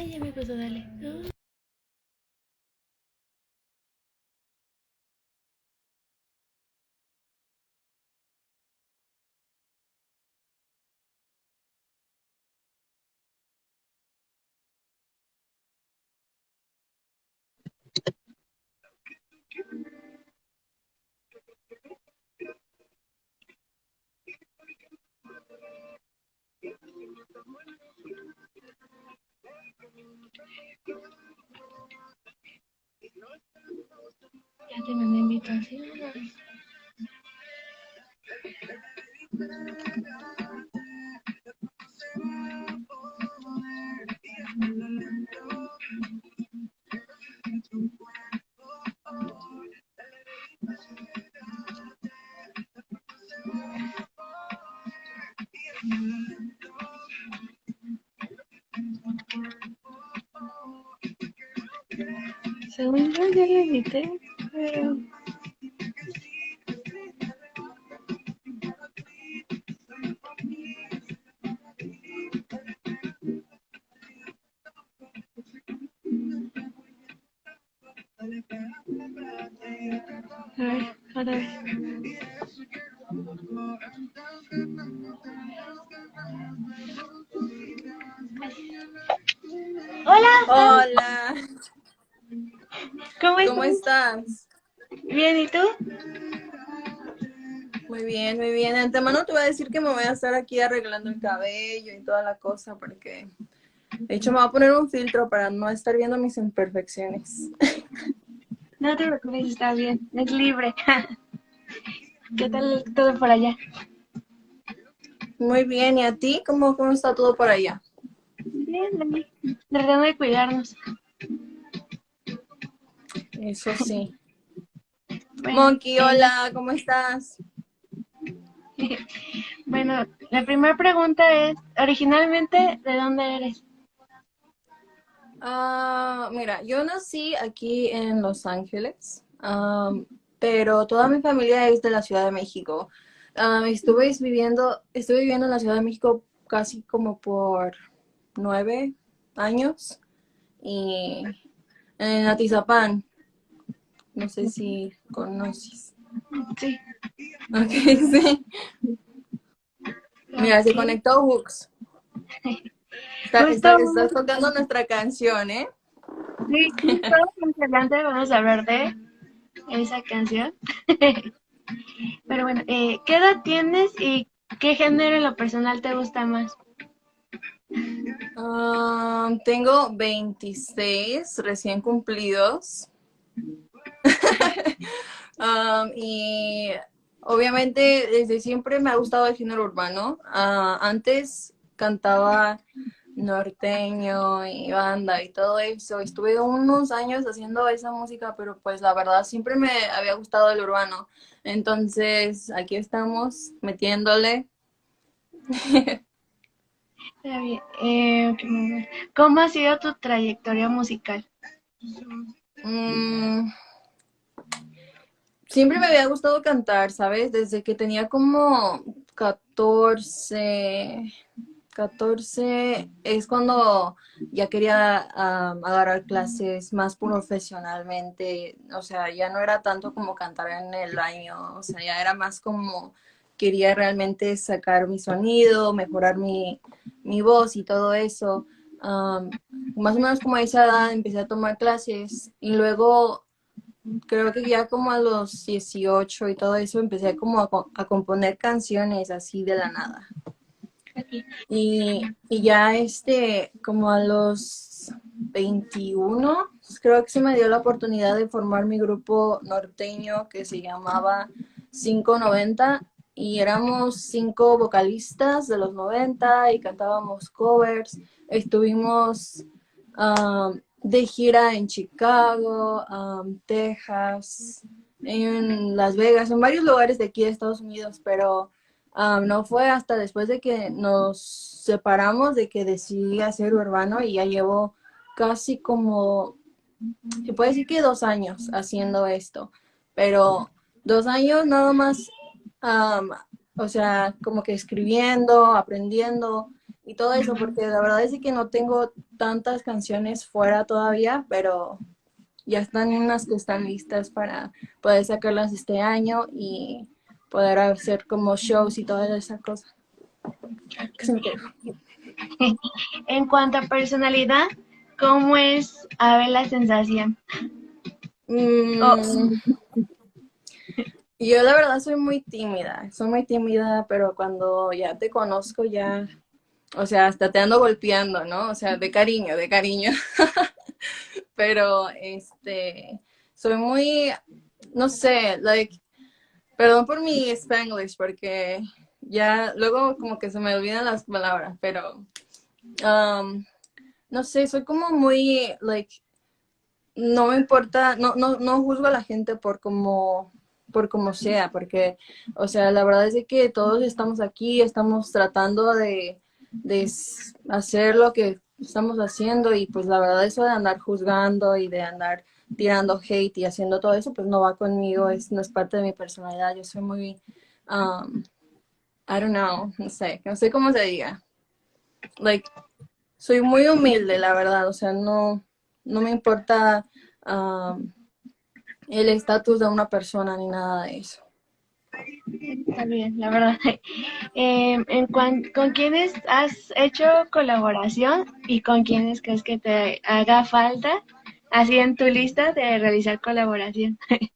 Ay, ya me pasó, dale. Ya te mandé invitación. Según yo ya le invité, pero... bien, muy bien. De antemano te voy a decir que me voy a estar aquí arreglando el cabello y toda la cosa porque de hecho me voy a poner un filtro para no estar viendo mis imperfecciones. No te preocupes, está bien, es libre. ¿Qué tal todo por allá? Muy bien, ¿y a ti? ¿Cómo, cómo está todo por allá? Bien, Dani. Tratando de cuidarnos. Eso sí. Bueno, Monkey, eh, hola, ¿cómo estás? Bueno, la primera pregunta es, originalmente, ¿de dónde eres? Ah, mira, yo nací aquí en Los Ángeles, pero toda mi familia es de la Ciudad de México. Estuve viviendo, estuve viviendo en la Ciudad de México casi como por nueve años y en Atizapán, no sé si conoces. Sí. Ok, sí. Mira, se conectó Hooks. Está, está- estás tocando nuestra canción, ¿eh? Sí, más adelante vamos a hablar de esa canción. Pero bueno, eh, ¿qué edad tienes y qué género en lo personal te gusta más? Ah, tengo 26 recién cumplidos. Um, y obviamente desde siempre me ha gustado el género urbano. Ah, antes cantaba norteño y banda y todo eso. Estuve unos años haciendo esa música, pero pues la verdad siempre me había gustado el urbano. Entonces aquí estamos metiéndole. Está bien. Eh. ¿Cómo ha sido tu trayectoria musical? Mm, siempre me había gustado cantar, ¿sabes? Desde que tenía como 14, 14 es cuando ya quería um, agarrar clases más profesionalmente, o sea, ya no era tanto como cantar en el año, o sea, ya era más como quería realmente sacar mi sonido, mejorar mi, mi voz y todo eso. Más o menos como a esa edad empecé a tomar clases y luego creo que ya como a los 18 y todo eso empecé como a, co- a componer canciones así de la nada. Y, y ya este, como a los 21, creo que se me dio la oportunidad de formar mi grupo norteño que se llamaba 590 y éramos cinco vocalistas de los 90 y cantábamos covers. Estuvimos um, de gira en Chicago, um, Texas, en Las Vegas, en varios lugares de aquí de Estados Unidos, pero um, no fue hasta después de que nos separamos de que decidí hacer urbano y ya llevo casi como, se puede decir que dos años haciendo esto, pero dos años nada más, um, o sea, como que escribiendo, aprendiendo y todo eso, porque la verdad es que no tengo tantas canciones fuera todavía, pero ya están unas que están listas para poder sacarlas este año y poder hacer como shows y toda esa cosa. En cuanto a personalidad, ¿cómo es a ver la sensación? Mm, oh. Yo la verdad soy muy tímida, soy muy tímida, pero cuando ya te conozco ya, o sea, hasta te ando golpeando, ¿no? O sea, de cariño, de cariño. pero, este, soy muy, no sé, like, perdón por mi spanglish, porque ya luego como que se me olvidan las palabras, pero, um, no sé, soy como muy, like, no me importa, no, no, no juzgo a la gente por como por como sea, porque, o sea, la verdad es que todos estamos aquí, estamos tratando de, de hacer lo que estamos haciendo y pues la verdad eso de andar juzgando y de andar tirando hate y haciendo todo eso, pues no va conmigo, es, no es parte de mi personalidad, yo soy muy, um, I don't know, no sé, no sé cómo se diga, like, soy muy humilde, la verdad, o sea, no, no me importa um, el estatus de una persona ni nada de eso. Está bien, la verdad. Eh, en ¿Con quiénes has hecho colaboración y con quiénes crees que te haga falta, así en tu lista de realizar colaboración?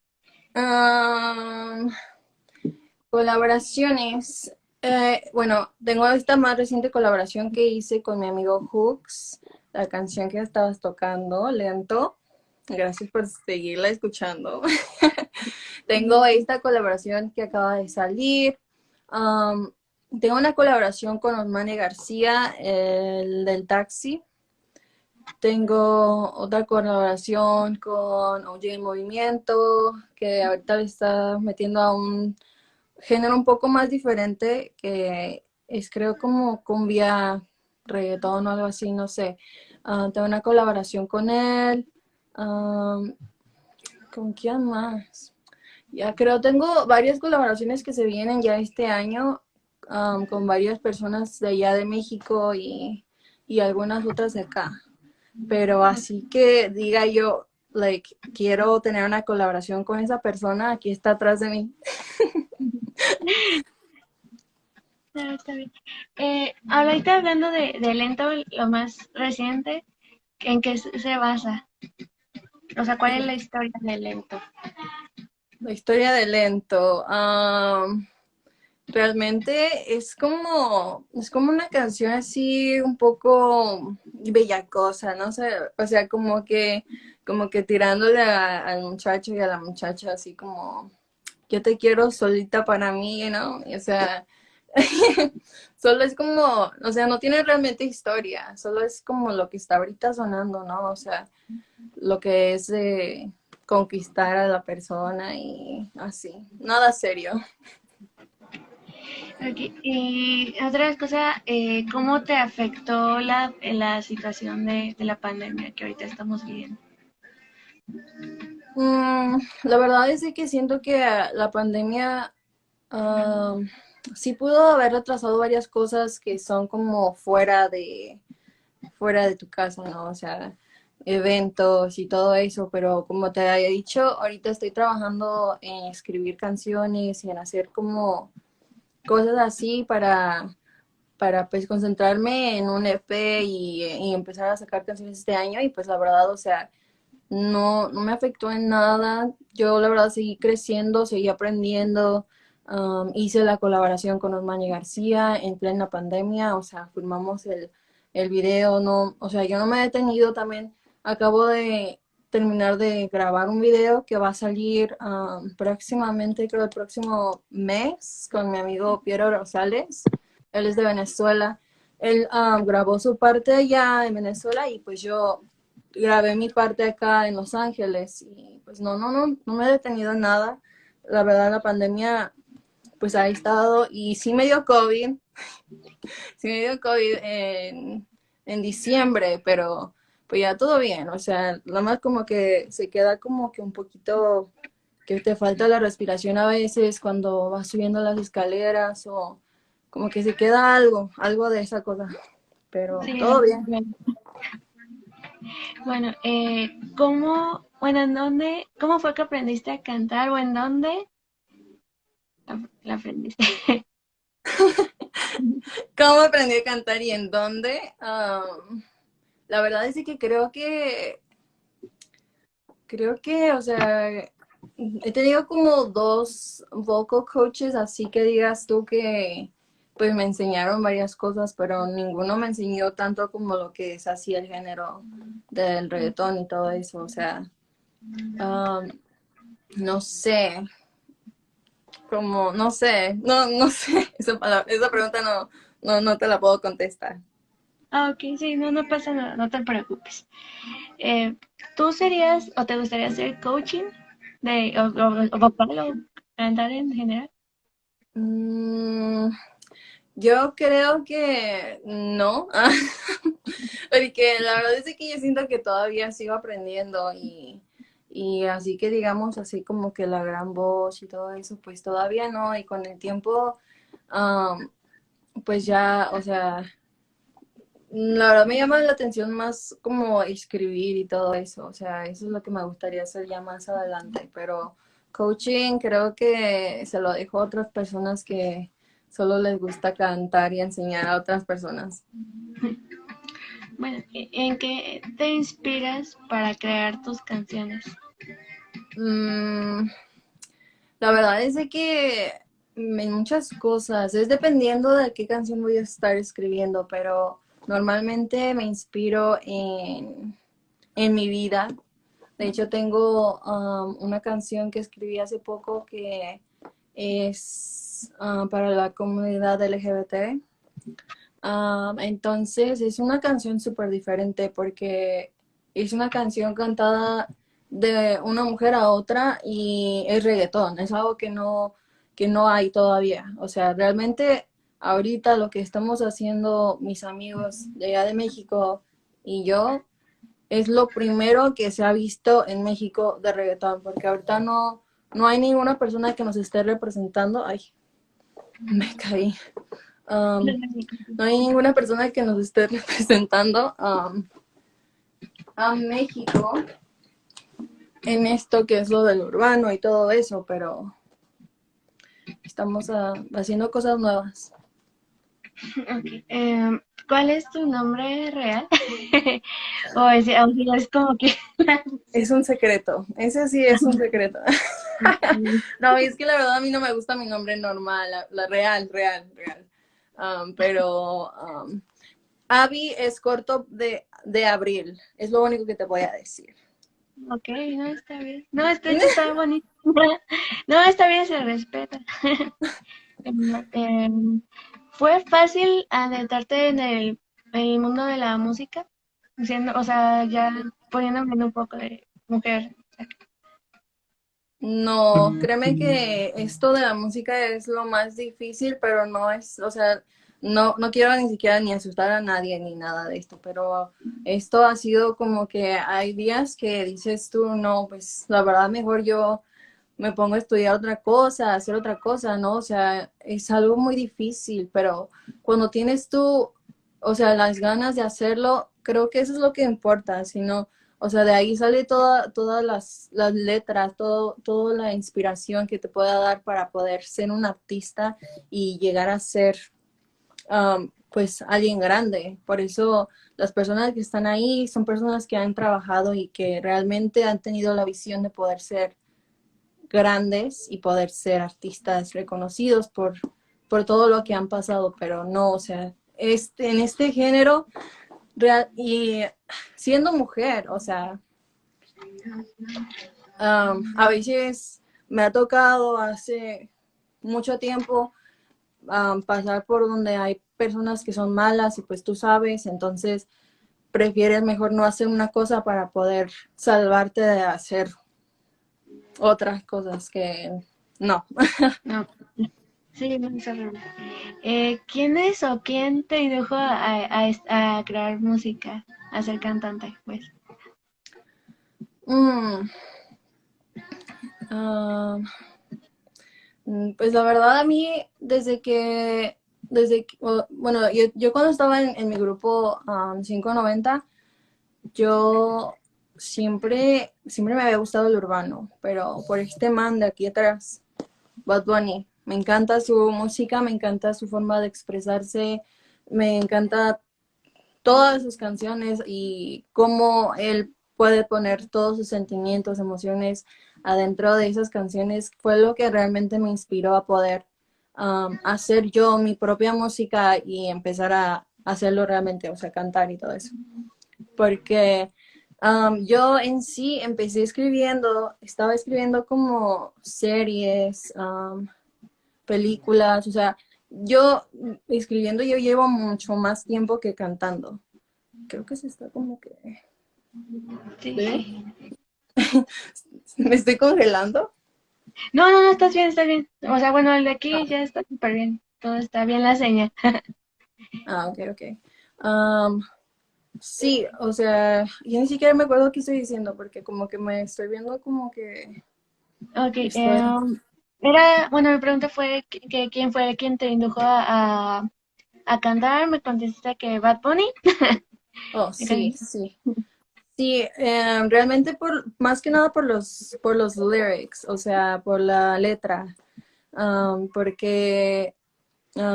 colaboraciones. Eh, bueno, tengo esta más reciente colaboración que hice con mi amigo Hooks, la canción que estabas tocando, Lento. Gracias por seguirla escuchando. tengo esta colaboración que acaba de salir. tengo una colaboración con Osmane García, el del taxi. Tengo otra colaboración con OJ en Movimiento, que ahorita le está metiendo a un género un poco más diferente, que es creo como cumbia, reggaetón o algo así, no sé. Ah, tengo una colaboración con él. ¿Con quién más? Ya creo, tengo varias colaboraciones que se vienen ya este año con varias personas de allá de México y, y algunas otras de acá. Pero así que diga yo, like, quiero tener una colaboración con esa persona, aquí está atrás de mí. está bien. Eh, ahorita hablando de, de Lento, lo más reciente, ¿en qué se basa? O sea, ¿cuál es la historia de Lento? La historia de Lento. realmente es como, es como una canción así un poco bellacosa, ¿no? o sea, como que, como que tirándole al muchacho y a la muchacha así como, yo te quiero solita para mí, ¿no? o sea, solo es como, o sea, no tiene realmente historia, solo es como lo que está ahorita sonando, ¿no? O sea, lo que es de conquistar a la persona y así, nada serio. Y otra cosa, eh, ¿cómo te afectó la, la situación de, la pandemia que ahorita estamos viviendo? Mm, la verdad es que siento que la pandemia sí pudo haber retrasado varias cosas que son como fuera de fuera de tu casa, ¿no? O sea, eventos y todo eso, pero como te había dicho, ahorita estoy trabajando en escribir canciones y en hacer como cosas así para, para pues concentrarme en un EP y, empezar a sacar canciones este año y pues la verdad, o sea, no, no me afectó en nada. Yo la verdad seguí creciendo, seguí aprendiendo. Um, hice la colaboración con Osmani García en plena pandemia, o sea, filmamos el, el video, no, o sea, yo no me he detenido también Acabo de terminar de grabar un video que va a salir um, próximamente, creo el próximo mes, con mi amigo Piero Rosales. Él es de Venezuela. Él um, grabó su parte allá en Venezuela y pues yo grabé mi parte acá en Los Ángeles. Y pues no, no, no, no me he detenido en nada. La verdad, la pandemia pues ha estado y sí me dio COVID. sí me dio COVID en, en diciembre, pero pues ya todo bien, o sea, nada más como que se queda como que un poquito que te falta la respiración a veces cuando vas subiendo las escaleras o como que se queda algo, algo de esa cosa. pero todo bien. Bueno, eh, ¿cómo, bueno, en dónde, cómo fue que aprendiste a cantar o en dónde la, aprendiste? ¿Cómo aprendí a cantar y en dónde? Um, la verdad es que creo que, creo que, o sea, he tenido como dos vocal coaches, así que digas tú que pues me enseñaron varias cosas, pero ninguno me enseñó tanto como lo que es así el género del reggaetón y todo eso. O sea, um, no sé, como, no sé, no, no sé, esa, esa pregunta no, no, no te la puedo contestar. Ah, ok, sí, no, no pasa nada, no te preocupes. Eh, ¿Tú serías o te gustaría hacer coaching de, o, o, o cantar en general? Mm, yo creo que no, porque la verdad es que yo siento que todavía sigo aprendiendo y, así que digamos así como que la gran voz y todo eso, pues todavía no y con el tiempo, pues ya, o sea, la verdad me llama la atención más como escribir y todo eso, o sea, eso es lo que me gustaría hacer ya más adelante, pero coaching creo que se lo dejo a otras personas que solo les gusta cantar y enseñar a otras personas. Bueno, ¿en qué te inspiras para crear tus canciones? Mm, la verdad es de que en muchas cosas, es dependiendo de qué canción voy a estar escribiendo, pero normalmente me inspiro en, en mi vida. De hecho, tengo um, una canción que escribí hace poco que es Ah, para la comunidad LGBT. Ah, entonces es una canción súper diferente porque es una canción cantada de una mujer a otra y es reggaetón, es algo que no, que no hay todavía. O sea, realmente ahorita lo que estamos haciendo mis amigos de allá de México y yo es lo primero que se ha visto en México de reggaetón, porque ahorita no, no hay ninguna persona que nos esté representando. Ay, me caí. Um, no hay ninguna persona que nos esté representando um, a México en esto que es lo del urbano y todo eso, pero estamos ah, haciendo cosas nuevas. Em, ¿Cuál es tu nombre real? o, es, es como que... es un secreto, ese sí es un secreto. no, es que la verdad a mí no me gusta mi nombre normal, la, real, real, real. Um, pero um, Abby es corto de, de abril, es lo único que te voy a decir. Ok, no, está bien. No, está, está bonito. No, está bien, se respeta. Em, ¿Fue fácil adentrarte en el, mundo de la música? Siendo, o sea, ya poniéndome un poco de mujer. No, créeme que esto de la música es lo más difícil, pero no es, o sea, no, no quiero ni siquiera ni asustar a nadie ni nada de esto, pero esto ha sido como que hay días que dices tú, no, pues la verdad mejor yo me pongo a estudiar otra cosa, hacer otra cosa, ¿no? O sea, es algo muy difícil, pero cuando tienes tú, o sea, las ganas de hacerlo, creo que eso es lo que importa, sino o sea, de ahí sale toda, todas las, letras, todo, toda la inspiración que te pueda dar para poder ser un artista y llegar a ser, um, pues, alguien grande. Por eso las personas que están ahí son personas que han trabajado y que realmente han tenido la visión de poder ser grandes y poder ser artistas reconocidos por, por todo lo que han pasado, pero no, o sea, este, en este género real, y siendo mujer, o sea, um, a veces me ha tocado hace mucho tiempo um, pasar por donde hay personas que son malas y pues tú sabes, entonces prefieres mejor no hacer una cosa para poder salvarte de hacer otras cosas que no. no. Sí, eh, ¿Quién es o quién te indujo a, a, crear música, a ser cantante? Pues. Mm. Mm, pues la verdad a mí, desde que desde, bueno, yo, cuando estaba en, mi grupo 590, um, yo siempre, siempre me había gustado el urbano, pero por este man de aquí atrás, Bad Bunny, me encanta su música, me encanta su forma de expresarse, me encanta todas sus canciones y cómo él puede poner todos sus sentimientos, emociones adentro de esas canciones, fue lo que realmente me inspiró a poder um, hacer yo mi propia música y empezar a hacerlo realmente, o sea, cantar y todo eso. Porque um, yo en sí empecé escribiendo, estaba escribiendo como series, um, películas, o sea, yo escribiendo yo llevo mucho más tiempo que cantando. Creo que se está como que... Sí. ¿Me estoy congelando? No, no, no, estás bien, estás bien. O sea, bueno, el de aquí ah. ya está súper bien. Todo está bien la señal. ah, ok, ok. Um, sí, o sea, yo ni siquiera me acuerdo qué estoy diciendo porque como que me estoy viendo como que... Ok, um, era, bueno, mi pregunta fue que, quién fue quien te indujo a, a, cantar. Me contestaste que Bad Bunny. oh, sí, sí. Sí, em, realmente por más que nada por los por los lyrics, o sea, por la letra, porque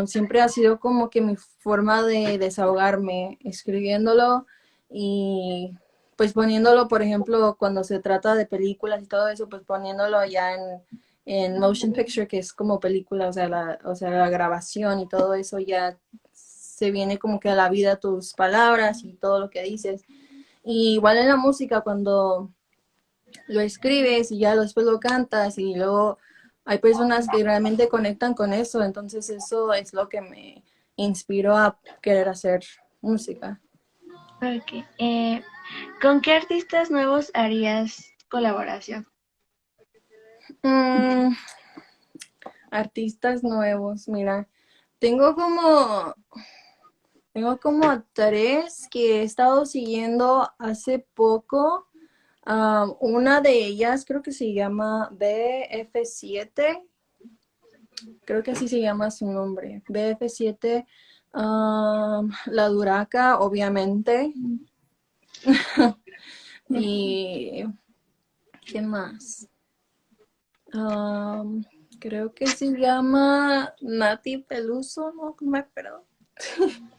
siempre ha sido como que mi forma de desahogarme escribiéndolo y pues poniéndolo, por ejemplo, cuando se trata de películas y todo eso, pues poniéndolo ya en, en motion picture, que es como película, o sea, la, o sea, la grabación y todo eso ya se viene como que a la vida tus palabras y todo lo que dices. Igual en la música, cuando lo escribes y ya después lo cantas y luego hay personas que realmente conectan con eso, entonces eso es lo que me inspiró a querer hacer música. Eh, ¿Con qué artistas nuevos harías colaboración? Mm, artistas nuevos, mira, tengo como tengo como tres que he estado siguiendo hace poco. Una de ellas creo que se llama BF7. Creo que así se llama su nombre. BF7. la Duraca, obviamente. y ¿qué más? creo que se llama Nati Peluso, no me acuerdo.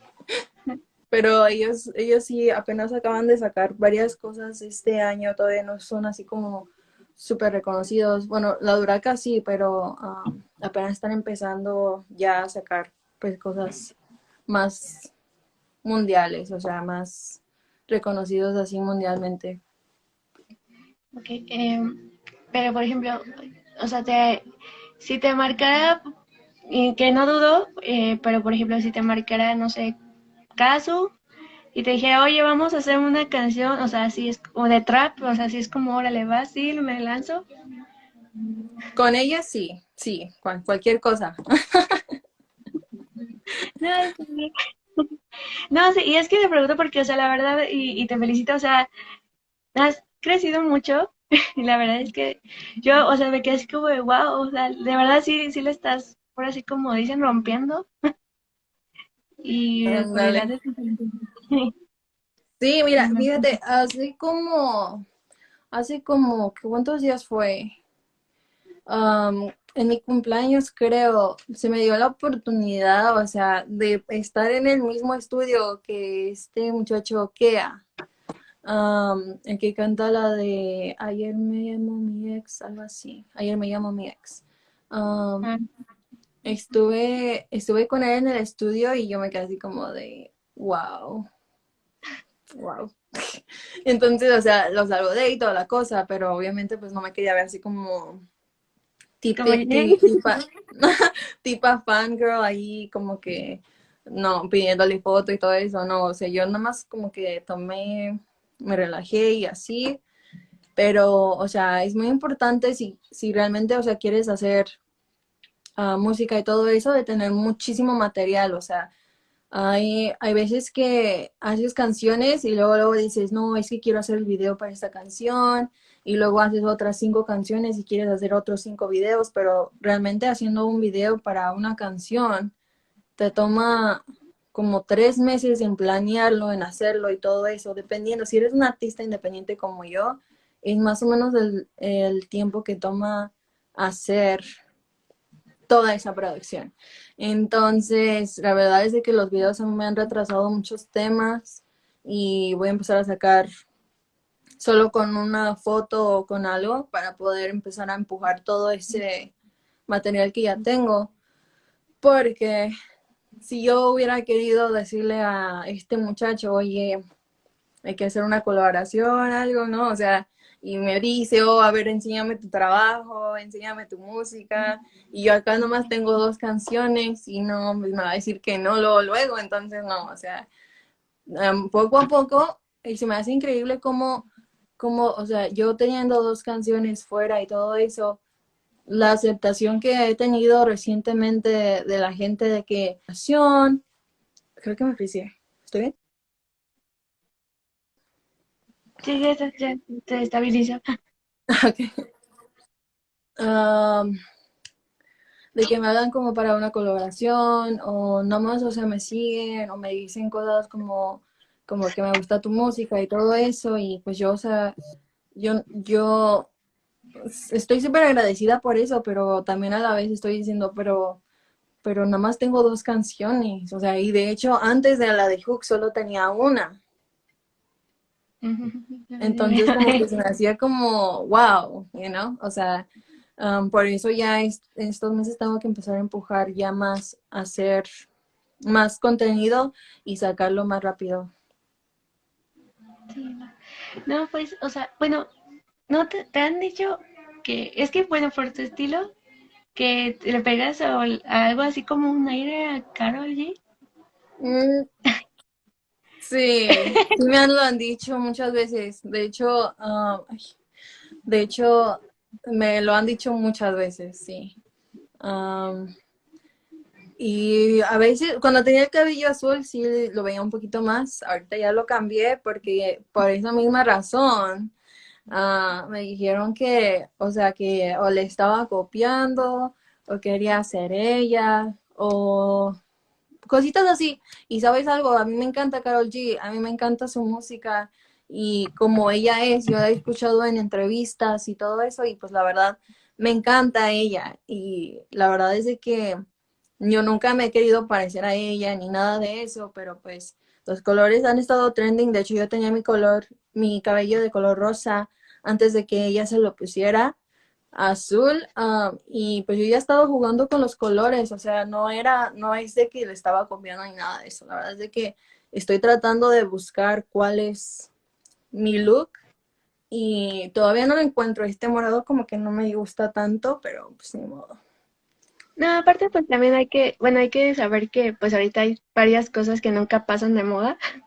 pero ellos, ellos sí apenas acaban de sacar varias cosas este año, todavía no son así como súper reconocidos. Bueno, la Duraca sí, pero um, apenas están empezando ya a sacar pues cosas más mundiales, o sea, más reconocidos así mundialmente. Ok, em, pero por ejemplo, o sea, te, si te marcara, que no dudo, eh, pero por ejemplo, si te marcara, no sé, caso y te dijera, oye, vamos a hacer una canción, o sea, así es como de trap, o sea, así es como, órale, va, sí, me lanzo. Con ella sí, sí, cualquier cosa. no, sí, y es que te pregunto porque, o sea, la verdad, y, te felicito, o sea, has crecido mucho, y la verdad es que yo, o sea, me quedé así como de wow, o sea, de verdad sí, sí le estás, por así como dicen, rompiendo. Y Sí, mira, fíjate, hace como, hace como, ¿cuántos días fue? en mi cumpleaños creo, se me dio la oportunidad, o sea, de estar en el mismo estudio que este muchacho Kea, el que canta la de Ayer me llamó mi ex, algo así, Ayer me llamó mi ex. Ah. Estuve, estuve con él en el estudio y yo me quedé así como de, wow, wow. Entonces, o sea, lo saludé y toda la cosa, pero obviamente pues no me quería ver así como tipo tipa, tipa fangirl ahí como que no, pidiéndole foto y todo eso, no, o sea, yo nada más como que tomé, me relajé y así, pero, o sea, es muy importante si, si realmente, o sea, quieres hacer música y todo eso, de tener muchísimo material, o sea, hay, hay veces que haces canciones y luego, luego dices, no, es que quiero hacer el video para esta canción, y luego haces otras cinco canciones y quieres hacer otros cinco videos, pero realmente haciendo un video para una canción te toma como tres meses en planearlo, en hacerlo y todo eso, dependiendo, si eres un artista independiente como yo, es más o menos el tiempo que toma hacer toda esa producción. Entonces, la verdad es de que los videos me han retrasado muchos temas y voy a empezar a sacar solo con una foto o con algo para poder empezar a empujar todo ese material que ya tengo. Porque si yo hubiera querido decirle a este muchacho, oye, hay que hacer una colaboración, algo, ¿no? O sea, y me dice, oh, a ver, enséñame tu trabajo, enséñame tu música, y yo acá nomás tengo dos canciones y no me va a decir que no luego, luego, entonces no, o sea, em, poco a poco, y se me hace increíble cómo, cómo, o sea, yo teniendo dos canciones fuera y todo eso, la aceptación que he tenido recientemente de, la gente de que, creo que me oficié, ¿estoy bien? Sí, ya, ya se estabiliza. de que me hagan como para una colaboración o nomás, o sea, me siguen o me dicen cosas como, como que me gusta tu música y todo eso y pues yo, o sea, yo, yo estoy súper agradecida por eso, pero también a la vez estoy diciendo, pero, pero nada más tengo dos canciones, o sea, y de hecho antes de la de Hook solo tenía una. Entonces como que se me hacía como, wow, you know, o sea, um, por eso ya estos meses tengo que empezar a empujar ya más, a hacer más contenido y sacarlo más rápido. no. pues, o sea, bueno, ¿no te, han dicho que, es que, bueno, por tu estilo, que le pegas a, algo así como un aire a Carol G? Mm, Sí, me lo han dicho muchas veces. De hecho, ah, de hecho, me lo han dicho muchas veces, sí. y a veces, cuando tenía el cabello azul, sí lo veía un poquito más. Ahorita ya lo cambié porque por esa misma razón ah, me dijeron que, o sea, que o le estaba copiando o quería ser ella o cositas así. Y sabes algo, a mí me encanta Carol G, a mí me encanta su música y como ella es, yo la he escuchado en entrevistas y todo eso y pues la verdad me encanta ella. Y la verdad es de que yo nunca me he querido parecer a ella ni nada de eso, pero pues los colores han estado trending, de hecho yo tenía mi color, mi cabello de color rosa antes de que ella se lo pusiera azul ah, y pues yo ya he estado jugando con los colores, o sea, no era, no es de que le estaba copiando ni nada de eso, la verdad es de que estoy tratando de buscar cuál es mi look y todavía no lo encuentro, este morado como que no me gusta tanto, pero pues ni modo. No, aparte pues también hay que, bueno, hay que saber que pues ahorita hay varias cosas que nunca pasan de moda.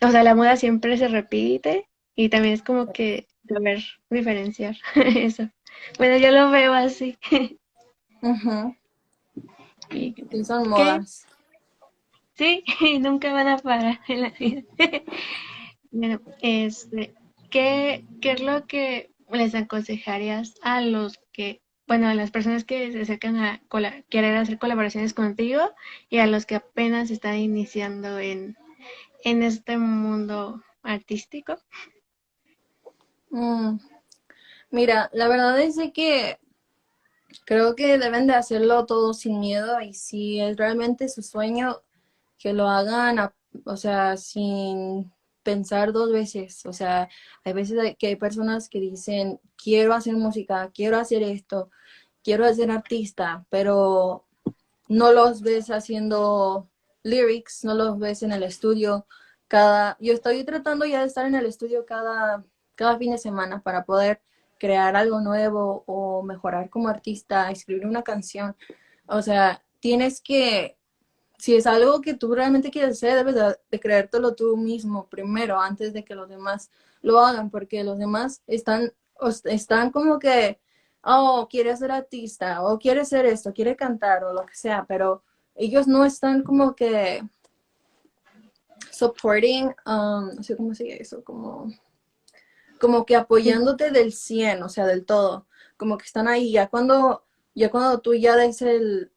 O sea, la moda siempre se repite y también es como que saber diferenciar eso. Bueno, yo lo veo así. y, son modas. Sí, nunca van a parar en la vida. bueno, este, ¿qué, ¿qué es lo que les aconsejarías a los que, bueno, a las personas que se acercan a querer hacer colaboraciones contigo y a los que apenas están iniciando en, en este mundo artístico? Mm. Mira, la verdad es que creo que deben de hacerlo todo sin miedo y si es realmente su sueño, que lo hagan, o sea, sin pensar dos veces. O sea, hay veces que hay personas que dicen, quiero hacer música, quiero hacer esto, quiero ser artista, pero no los ves haciendo lyrics, no los ves en el estudio. Cada, yo estoy tratando ya de estar en el estudio cada, cada fin de semana para poder crear algo nuevo o mejorar como artista, escribir una canción. O sea, tienes que, si es algo que tú realmente quieres hacer, debes de, creértelo tú mismo primero antes de que los demás lo hagan, porque los demás están, están como que, oh, quiere ser artista, o quiere ser esto, quiere cantar, o lo que sea, pero ellos no están como que supporting, um, no sé cómo se dice eso, como como que apoyándote del 100, o sea, del todo, como que están ahí, ya cuando, ya cuando tú ya des el,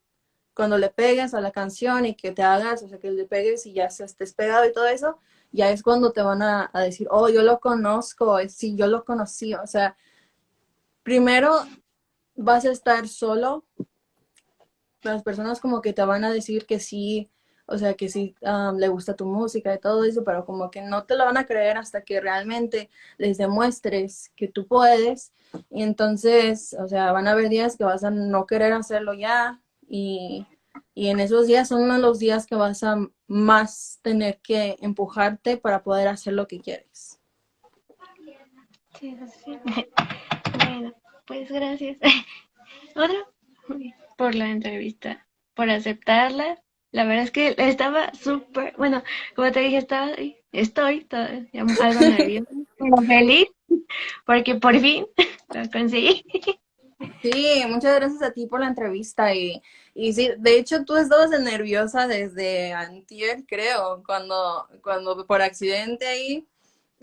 cuando le pegues a la canción y que te hagas, o sea, que le pegues y ya se estés pegado y todo eso, ya es cuando te van a, decir, oh, yo lo conozco, sí, yo lo conocí, o sea, primero vas a estar solo, las personas como que te van a decir que sí, o sea, que sí le gusta tu música y todo eso, pero como que no te lo van a creer hasta que realmente les demuestres que tú puedes. Y entonces, o sea, van a haber días que vas a no querer hacerlo ya y, y en esos días son uno de los días que vas a más tener que empujarte para poder hacer lo que quieres. Sí, sí. Bueno, pues gracias. Otra por la entrevista, por aceptarla la verdad es que estaba súper, bueno, como te dije, estaba, estoy todavía algo nerviosa, pero feliz, porque por fin lo conseguí. Sí, muchas gracias a ti por la entrevista y, y sí, de hecho tú estabas nerviosa desde antier, creo, cuando, cuando por accidente ahí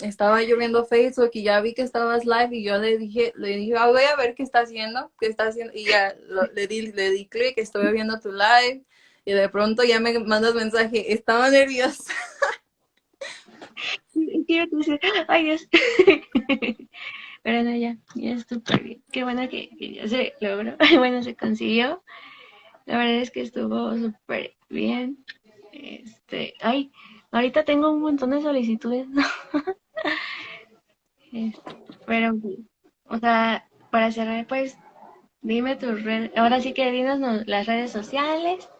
estaba yo viendo Facebook y ya vi que estabas live y yo le dije, le dije, ah, voy a ver qué está haciendo, qué está haciendo, y ya le di, le di clic, estuve viendo tu live y de pronto ya me mandas mensaje, estaba nerviosa. ay Dios. Pero no, ya, ya súper bien. Qué bueno que, ya se logró, bueno, se consiguió. La verdad es que estuvo súper bien. Este, ay, ahorita tengo un montón de solicitudes, ¿no? Pero, o sea, para cerrar, pues, dime tus redes, ahora sí que dinos las redes sociales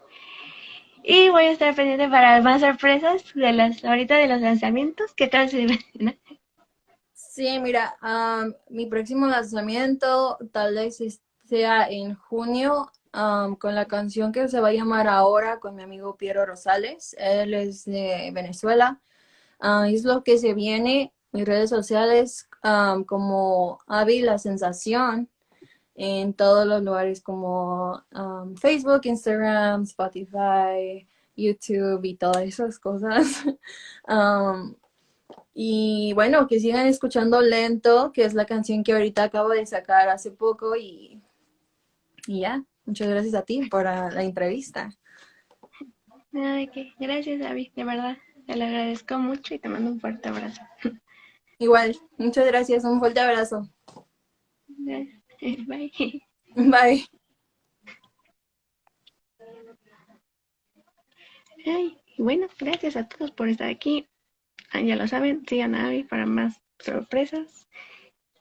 y voy a estar pendiente para más sorpresas de las ahorita de los lanzamientos. ¿Qué tal si Sí, mira, mi próximo lanzamiento tal vez sea en junio con la canción que se va a llamar Ahora con mi amigo Piero Rosales. Él es de Venezuela. es lo que se viene. Mis redes sociales como Avi La Sensación en todos los lugares como um, Facebook, Instagram, Spotify, YouTube y todas esas cosas. Um, y bueno, que sigan escuchando Lento, que es la canción que ahorita acabo de sacar hace poco y, y ya, muchas gracias a ti por la, entrevista. Ay, Gracias, David, de verdad. Te lo agradezco mucho y te mando un fuerte abrazo. Igual, muchas gracias, un fuerte abrazo. Bye. Bye. Bueno, gracias a todos por estar aquí. Ah, ya lo saben, sigan a Abby para más sorpresas.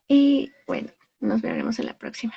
Y bueno, nos veremos en la próxima.